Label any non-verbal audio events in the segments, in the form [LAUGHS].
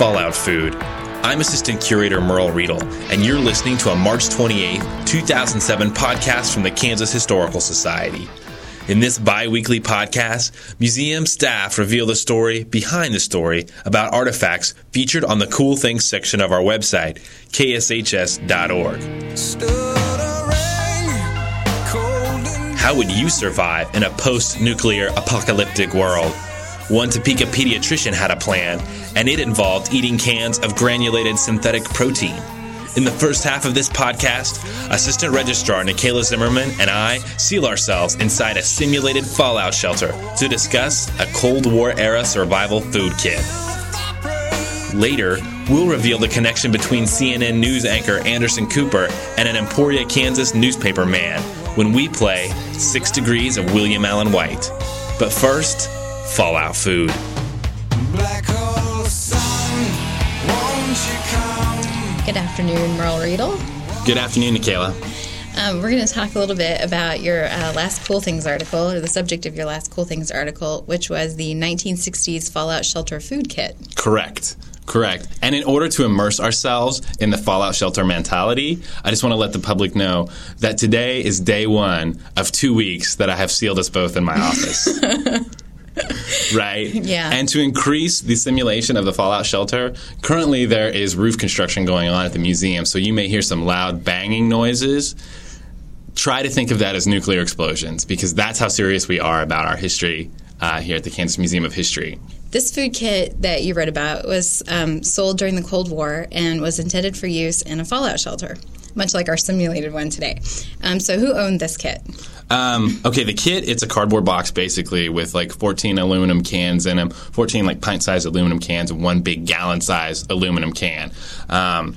episode 25 Fallout Food. I'm Assistant Curator Merle Riedel, and you're listening to a March 28, 2007 podcast from the Kansas Historical Society. In this bi weekly podcast, museum staff reveal the story behind the story about artifacts featured on the Cool Things section of our website, kshs.org. How would you survive in a post nuclear apocalyptic world? One Topeka pediatrician had a plan, and it involved eating cans of granulated synthetic protein. In the first half of this podcast, Assistant Registrar Nikayla Zimmerman and I seal ourselves inside a simulated fallout shelter to discuss a Cold War era survival food kit. Later, we'll reveal the connection between CNN news anchor Anderson Cooper and an Emporia, Kansas newspaper man when we play Six Degrees of William Allen White. But first, Fallout Food. Good afternoon, Merle Riedel. Good afternoon, Nikayla. Um, we're going to talk a little bit about your uh, last Cool Things article, or the subject of your last Cool Things article, which was the 1960s Fallout Shelter Food Kit. Correct. Correct. And in order to immerse ourselves in the Fallout Shelter mentality, I just want to let the public know that today is day one of two weeks that I have sealed us both in my office. [LAUGHS] [LAUGHS] right? Yeah. And to increase the simulation of the fallout shelter, currently there is roof construction going on at the museum, so you may hear some loud banging noises. Try to think of that as nuclear explosions because that's how serious we are about our history uh, here at the Kansas Museum of History. This food kit that you read about was um, sold during the Cold War and was intended for use in a fallout shelter, much like our simulated one today. Um, so, who owned this kit? Um, okay, the kit, it's a cardboard box basically with like 14 aluminum cans in them, 14 like pint sized aluminum cans and one big gallon sized aluminum can. Um,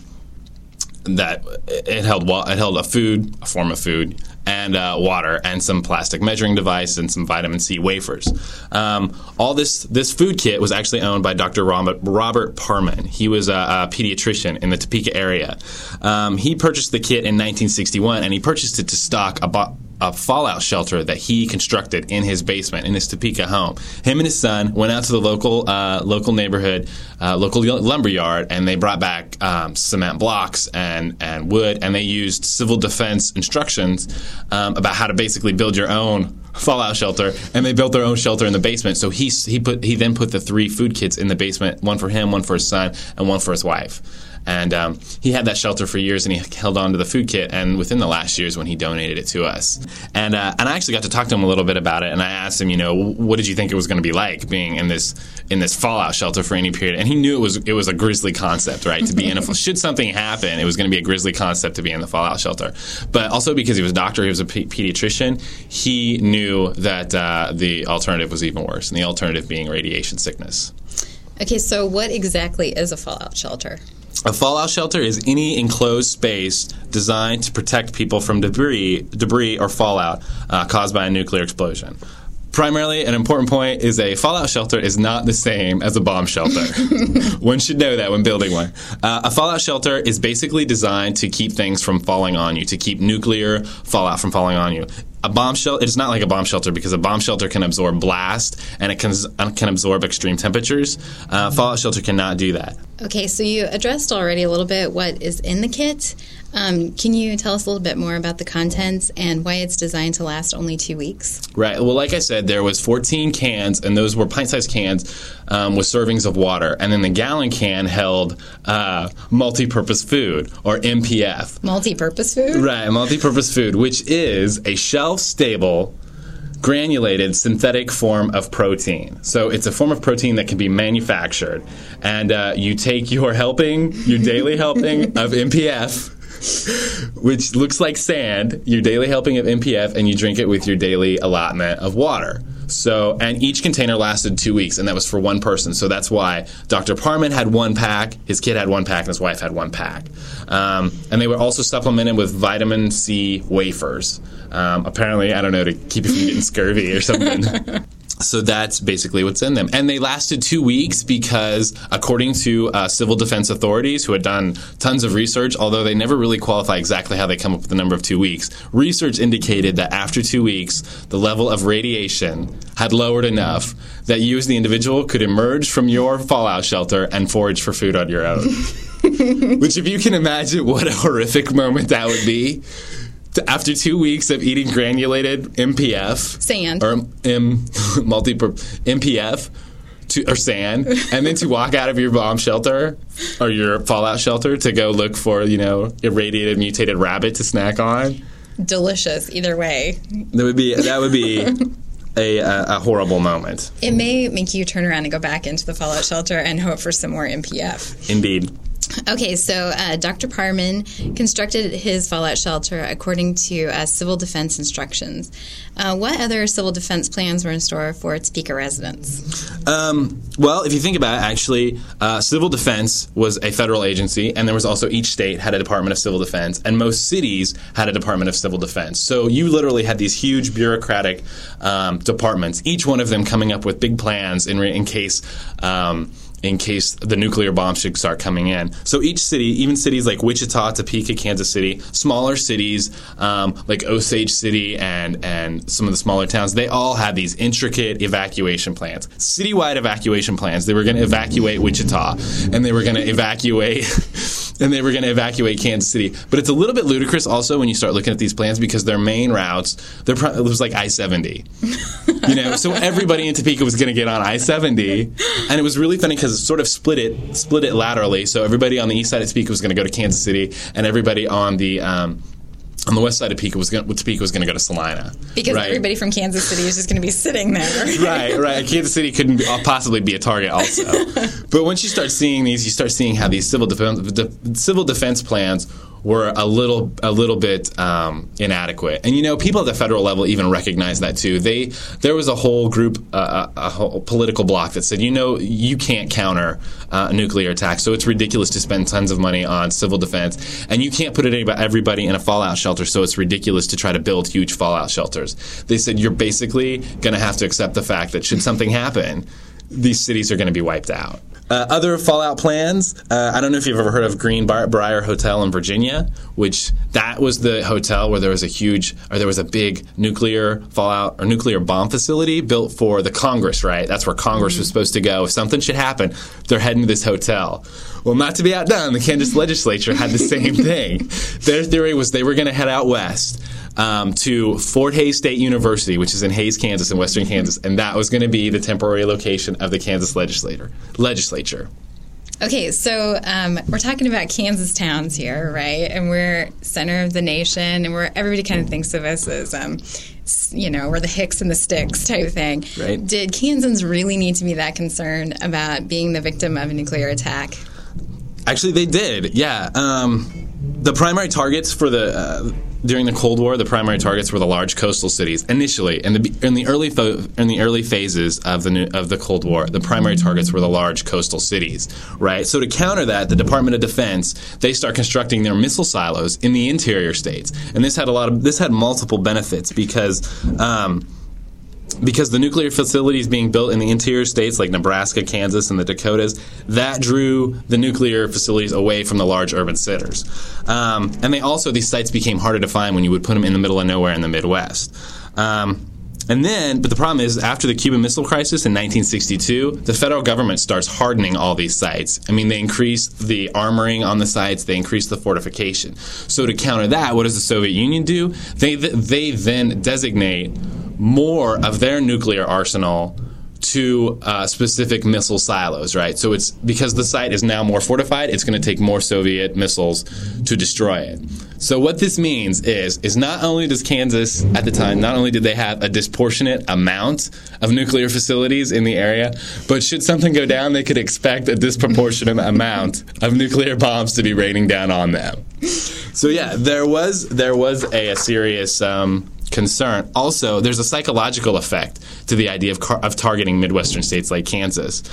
that it held it held a food, a form of food, and uh, water, and some plastic measuring device, and some vitamin C wafers. Um, all this this food kit was actually owned by Dr. Robert, Robert Parman. He was a, a pediatrician in the Topeka area. Um, he purchased the kit in 1961, and he purchased it to stock about a fallout shelter that he constructed in his basement in his Topeka home. Him and his son went out to the local uh, local neighborhood, uh, local lumber yard, and they brought back um, cement blocks and and wood, and they used civil defense instructions um, about how to basically build your own fallout shelter, and they built their own shelter in the basement. So he he put he then put the three food kits in the basement, one for him, one for his son, and one for his wife. And um, he had that shelter for years, and he held on to the food kit. And within the last years, when he donated it to us, and uh, and I actually got to talk to him a little bit about it. And I asked him, you know, what did you think it was going to be like being in this in this fallout shelter for any period? And he knew it was it was a grisly concept, right? To be in a [LAUGHS] should something happen, it was going to be a grisly concept to be in the fallout shelter. But also because he was a doctor, he was a p- pediatrician, he knew that uh, the alternative was even worse, and the alternative being radiation sickness. Okay, so what exactly is a fallout shelter? A fallout shelter is any enclosed space designed to protect people from debris, debris or fallout uh, caused by a nuclear explosion. Primarily, an important point is a fallout shelter is not the same as a bomb shelter. [LAUGHS] one should know that when building one. Uh, a fallout shelter is basically designed to keep things from falling on you, to keep nuclear fallout from falling on you a bomb shelter it's not like a bomb shelter because a bomb shelter can absorb blast and it can, can absorb extreme temperatures uh, fallout shelter cannot do that okay so you addressed already a little bit what is in the kit. Um, can you tell us a little bit more about the contents and why it's designed to last only two weeks? Right. Well like i said there was 14 cans and those were pint-sized cans um, with servings of water. And then the gallon can held uh, multi-purpose food or mpf multi-purpose food? Right multi-purpose food which is a shelf stable granulated synthetic form of protein. So it's a form of protein that can be manufactured. And uh, you take your helping, your daily helping [LAUGHS] of MPF, which looks like sand, your daily helping of MPF, and you drink it with your daily allotment of water. So, and each container lasted two weeks, and that was for one person. So that's why Dr. Parman had one pack, his kid had one pack, and his wife had one pack. Um, and they were also supplemented with vitamin C wafers. Um, apparently, I don't know, to keep you from getting scurvy or something. [LAUGHS] So that's basically what's in them. And they lasted two weeks because, according to uh, civil defense authorities who had done tons of research, although they never really qualify exactly how they come up with the number of two weeks, research indicated that after two weeks, the level of radiation had lowered enough that you as the individual could emerge from your fallout shelter and forage for food on your own. [LAUGHS] Which, if you can imagine what a horrific moment that would be after two weeks of eating granulated MPF Sand. or M [LAUGHS] multi MPF to, or sand, and then to walk out of your bomb shelter or your fallout shelter to go look for you know irradiated mutated rabbit to snack on. Delicious either way. That would be that would be a, a, a horrible moment. It may make you turn around and go back into the fallout shelter and hope for some more MPF. Indeed. Okay, so uh, Dr. Parman constructed his fallout shelter according to uh, civil defense instructions. Uh, what other civil defense plans were in store for Topeka residents? Um, well, if you think about it, actually, uh, civil defense was a federal agency, and there was also each state had a Department of Civil Defense, and most cities had a Department of Civil Defense. So you literally had these huge bureaucratic um, departments, each one of them coming up with big plans in, in case. Um, in case the nuclear bombs should start coming in. So each city, even cities like Wichita, Topeka, Kansas City, smaller cities um, like Osage City and and some of the smaller towns, they all had these intricate evacuation plans, citywide evacuation plans. They were going to evacuate Wichita, and they were going to evacuate. [LAUGHS] and they were going to evacuate Kansas City, but it's a little bit ludicrous also when you start looking at these plans because their main routes, they're pro- it was like I seventy, [LAUGHS] you know. So everybody in Topeka was going to get on I seventy, and it was really funny because it sort of split it split it laterally. So everybody on the east side of Topeka was going to go to Kansas City, and everybody on the um, on the west side of Topeka was going Topeka was going to go to Salina Because right? everybody from Kansas City is just going to be sitting there. [LAUGHS] right, right. Kansas City couldn't be, possibly be a target, also. [LAUGHS] but once you start seeing these, you start seeing how these civil defense de- civil defense plans were a little a little bit um, inadequate. And you know, people at the federal level even recognize that too. They there was a whole group, uh, a whole political bloc that said, you know, you can't counter uh, a nuclear attack, so it's ridiculous to spend tons of money on civil defense, and you can't put everybody in a fallout shelter, so it's ridiculous to try to build huge fallout shelters. They said you're basically going to have to accept the fact that should something happen, these cities are going to be wiped out. Uh, other fallout plans. Uh, I don't know if you've ever heard of Green Bar- Brier Hotel in Virginia, which that was the hotel where there was a huge or there was a big nuclear fallout or nuclear bomb facility built for the Congress. Right, that's where Congress was supposed to go. If something should happen, they're heading to this hotel. Well, not to be outdone, the Kansas legislature had the same [LAUGHS] thing. Their theory was they were going to head out west. Um, to Fort Hays State University, which is in Hays, Kansas, in western Kansas, and that was going to be the temporary location of the Kansas legislator legislature. Okay, so um, we're talking about Kansas towns here, right? And we're center of the nation, and we're everybody kind of thinks of us as, um, you know, we're the Hicks and the Sticks type thing. Right. Did Kansans really need to be that concerned about being the victim of a nuclear attack? Actually, they did. Yeah. Um, the primary targets for the uh, during the Cold War, the primary targets were the large coastal cities. Initially, in the in the early in the early phases of the new, of the Cold War, the primary targets were the large coastal cities. Right. So to counter that, the Department of Defense they start constructing their missile silos in the interior states, and this had a lot of this had multiple benefits because. Um, because the nuclear facilities being built in the interior states like Nebraska, Kansas, and the Dakotas, that drew the nuclear facilities away from the large urban centers. Um, and they also, these sites became harder to find when you would put them in the middle of nowhere in the Midwest. Um, and then, but the problem is, after the Cuban Missile Crisis in 1962, the federal government starts hardening all these sites. I mean, they increase the armoring on the sites, they increase the fortification. So to counter that, what does the Soviet Union do? They they then designate more of their nuclear arsenal to uh, specific missile silos, right? So it's because the site is now more fortified, it's going to take more Soviet missiles to destroy it. So what this means is is not only does Kansas at the time not only did they have a disproportionate amount of nuclear facilities in the area, but should something go down, they could expect a disproportionate amount of nuclear bombs to be raining down on them. So yeah, there was there was a, a serious um, concern. Also, there's a psychological effect to the idea of, car- of targeting Midwestern states like Kansas.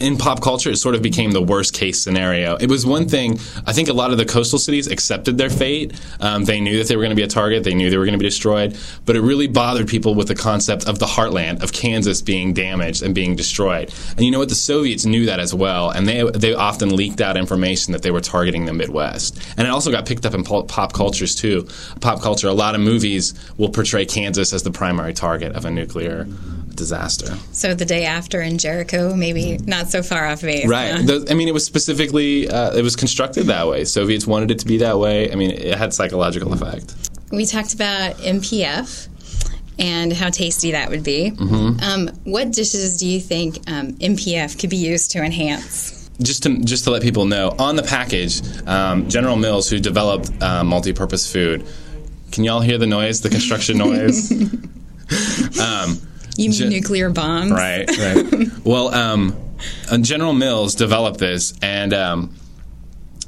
In pop culture, it sort of became the worst case scenario. It was one thing, I think a lot of the coastal cities accepted their fate. Um, they knew that they were going to be a target, they knew they were going to be destroyed, but it really bothered people with the concept of the heartland of Kansas being damaged and being destroyed. And you know what? The Soviets knew that as well, and they, they often leaked out information that they were targeting the Midwest. And it also got picked up in pop cultures too. Pop culture, a lot of movies will portray Kansas as the primary target of a nuclear disaster. So the day after in Jericho, maybe not so far off base. Right. Huh? I mean, it was specifically uh, it was constructed that way. Soviets wanted it to be that way. I mean, it had psychological effect. We talked about MPF and how tasty that would be. Mm-hmm. Um, what dishes do you think um, MPF could be used to enhance? just to just to let people know, on the package, um, General Mills, who developed uh, multi-purpose food, can y'all hear the noise, the construction [LAUGHS] noise? [LAUGHS] um, you mean nuclear bombs? Right, right. [LAUGHS] well, um, General Mills developed this, and um,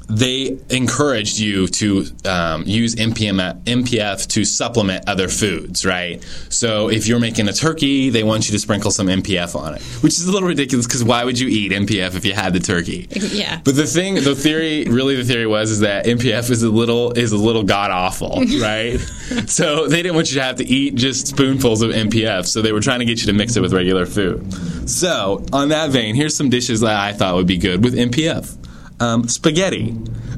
they encouraged you to um, use MPM, MPF to supplement other foods, right? So if you're making a turkey, they want you to sprinkle some MPF on it, which is a little ridiculous because why would you eat MPF if you had the turkey? [LAUGHS] Yeah. But the thing, the theory, really, the theory was is that MPF is a little is a little god awful, [LAUGHS] right? so they didn't want you to have to eat just spoonfuls of MPF, so they were trying to get you to mix it with regular food. So on that vein, here's some dishes that I thought would be good with MPF um, spaghetti.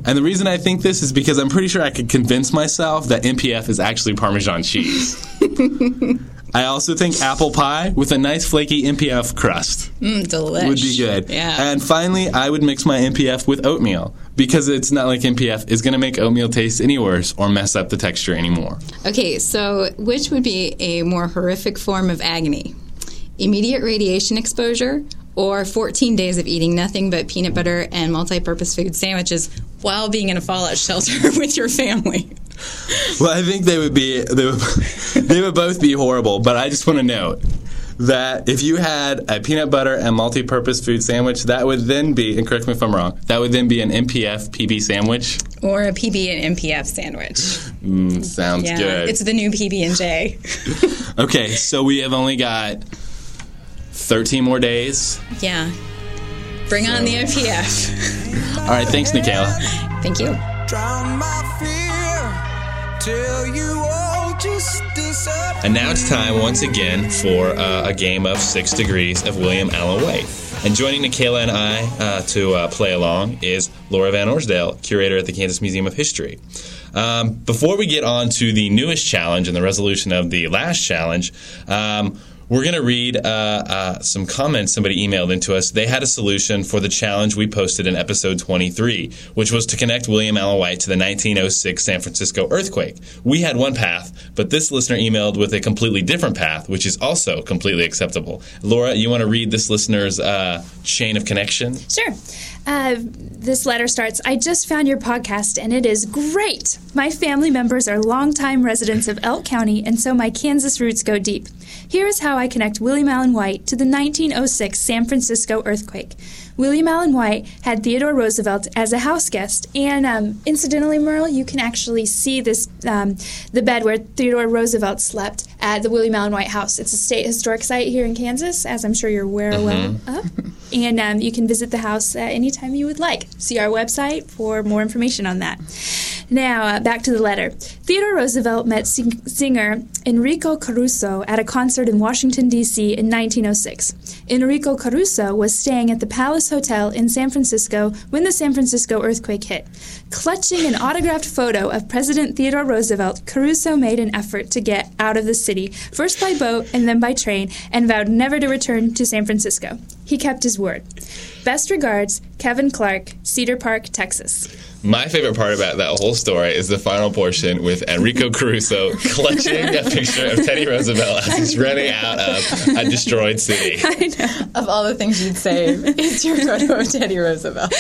And the reason I think this is because I'm pretty sure I could convince myself that MPF is actually Parmesan cheese. [LAUGHS] I also think apple pie with a nice flaky MPF crust mm, delish. would be good. Yeah. And finally, I would mix my MPF with oatmeal because it's not like MPF is going to make oatmeal taste any worse or mess up the texture anymore. Okay, so which would be a more horrific form of agony? Immediate radiation exposure or 14 days of eating nothing but peanut butter and multi-purpose food sandwiches while being in a fallout shelter [LAUGHS] with your family. Well, I think they would be they would, [LAUGHS] they would both be horrible, but I just want to note that if you had a peanut butter and multi-purpose food sandwich, that would then be, and correct me if I'm wrong, that would then be an MPF PB sandwich or a PB and MPF sandwich. Mm, sounds yeah, good. It's the new PB and J. [LAUGHS] okay, so we have only got 13 more days. Yeah. Bring so. on the MPF. [LAUGHS] All right, thanks, Nikayla. Thank you. And now it's time once again for uh, a game of Six Degrees of William Allen White. And joining Nikayla and I uh, to uh, play along is Laura Van Orsdale, curator at the Kansas Museum of History. Um, before we get on to the newest challenge and the resolution of the last challenge, um, we're going to read uh, uh, some comments somebody emailed into us. They had a solution for the challenge we posted in episode 23, which was to connect William Allen White to the 1906 San Francisco earthquake. We had one path, but this listener emailed with a completely different path, which is also completely acceptable. Laura, you want to read this listener's uh, chain of connection? Sure. Uh, this letter starts I just found your podcast and it is great. My family members are longtime residents of Elk County, and so my Kansas roots go deep. Here is how I connect William Allen White to the 1906 San Francisco earthquake. William Allen White had Theodore Roosevelt as a house guest, and um, incidentally, Merle, you can actually see this um, the bed where Theodore Roosevelt slept at the William Allen White House. It's a state historic site here in Kansas, as I'm sure you're aware mm-hmm. well of, and um, you can visit the house at any time you would like. See our website for more information on that. Now, uh, back to the letter. Theodore Roosevelt met sing- singer Enrico Caruso at a concert in Washington, D.C. in 1906. Enrico Caruso was staying at the Palace Hotel in San Francisco when the San Francisco earthquake hit. Clutching an autographed photo of President Theodore Roosevelt, Caruso made an effort to get out of the city, first by boat and then by train, and vowed never to return to San Francisco. He kept his word. Best regards, Kevin Clark, Cedar Park, Texas. My favorite part about that whole story is the final portion with Enrico Caruso [LAUGHS] clutching a picture of Teddy Roosevelt as he's running out of a destroyed city. [LAUGHS] I know. Of all the things you'd save, it's your photo of Teddy Roosevelt.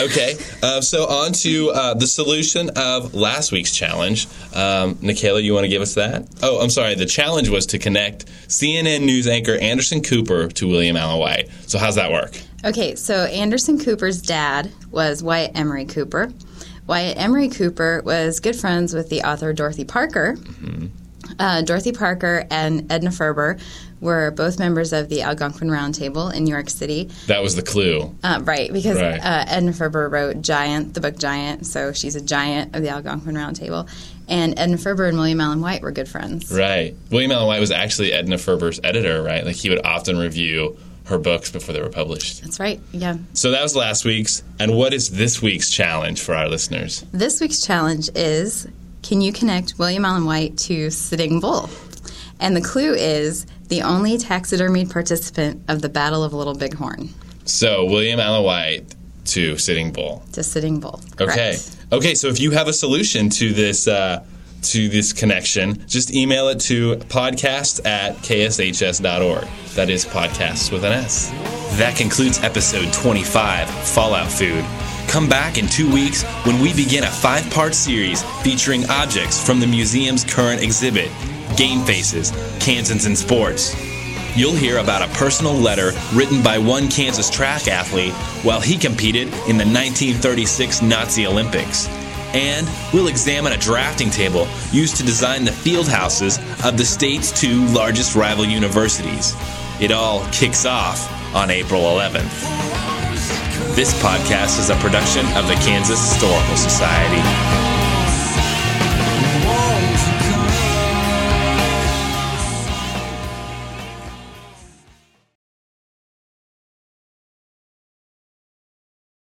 okay, uh, so on to uh, the solution of last week's challenge. Um, Nikayla, you want to give us that? Oh, I'm sorry. The challenge was to connect CNN news anchor Anderson Cooper to William Allen White. So how's that work? Okay, so Anderson Cooper's dad was Wyatt Emery Cooper. Wyatt Emery Cooper was good friends with the author Dorothy Parker. Mm-hmm. Uh, Dorothy Parker and Edna Ferber were both members of the Algonquin Round Table in New York City. That was the clue. Uh, right, because Right. Uh, Edna Ferber wrote Giant, the book Giant, so she's a giant of the Algonquin Round Table. And Edna Ferber and William Allen White were good friends. Right. William Allen White was actually Edna Ferber's editor, right? Like he would often review her books before they were published. That's right, yeah. So that was last week's. And what is this week's challenge for our listeners? This week's challenge is can you connect William Allen White to Sitting Bull? And the clue is the only taxidermied participant of the Battle of Little Bighorn So William Allen White to Sitting Bull. to Sitting Bull. Okay. Okay. So if you have a solution to this uh, to this connection, just email it to podcast at kshs.org. That is podcasts with an S. That concludes episode 25, Fallout Food. Come back in two weeks when we begin a five part series featuring objects from the museum's current exhibit Game Faces, Kansans in Sports. You'll hear about a personal letter written by one Kansas track athlete while he competed in the 1936 Nazi Olympics. And we'll examine a drafting table used to design the field houses of the state's two largest rival universities. It all kicks off on April 11th. This podcast is a production of the Kansas Historical Society.